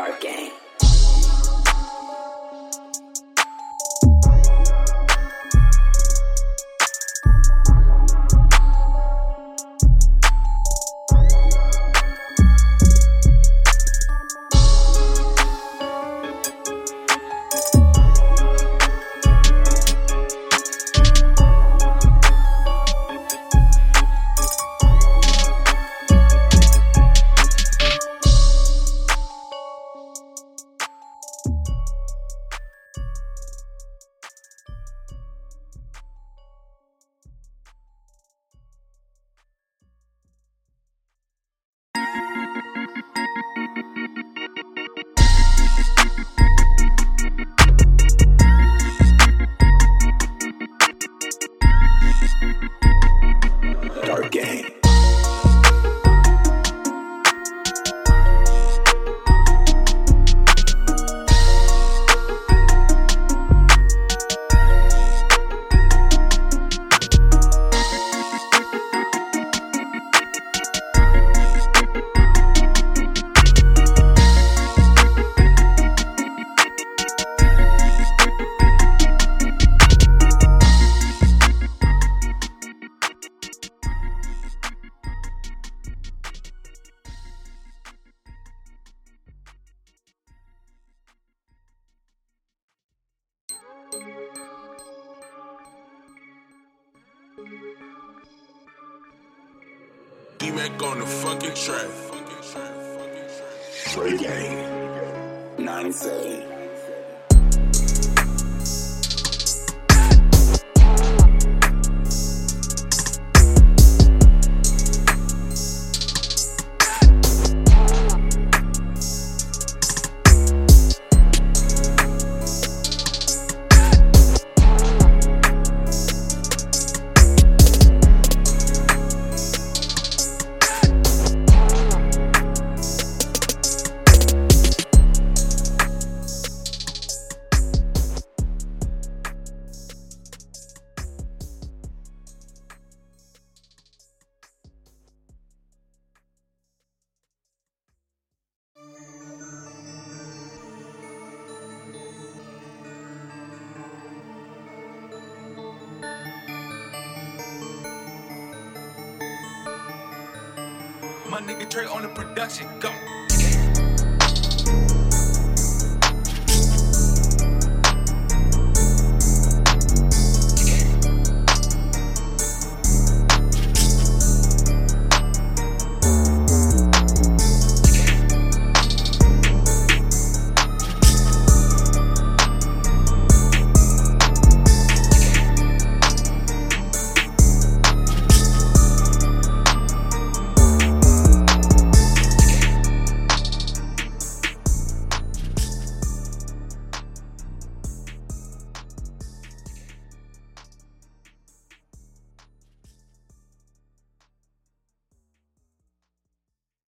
Dark Game. D-Mac on the fucking track. Trey Gang. 97. Nigga Trey on the production, go.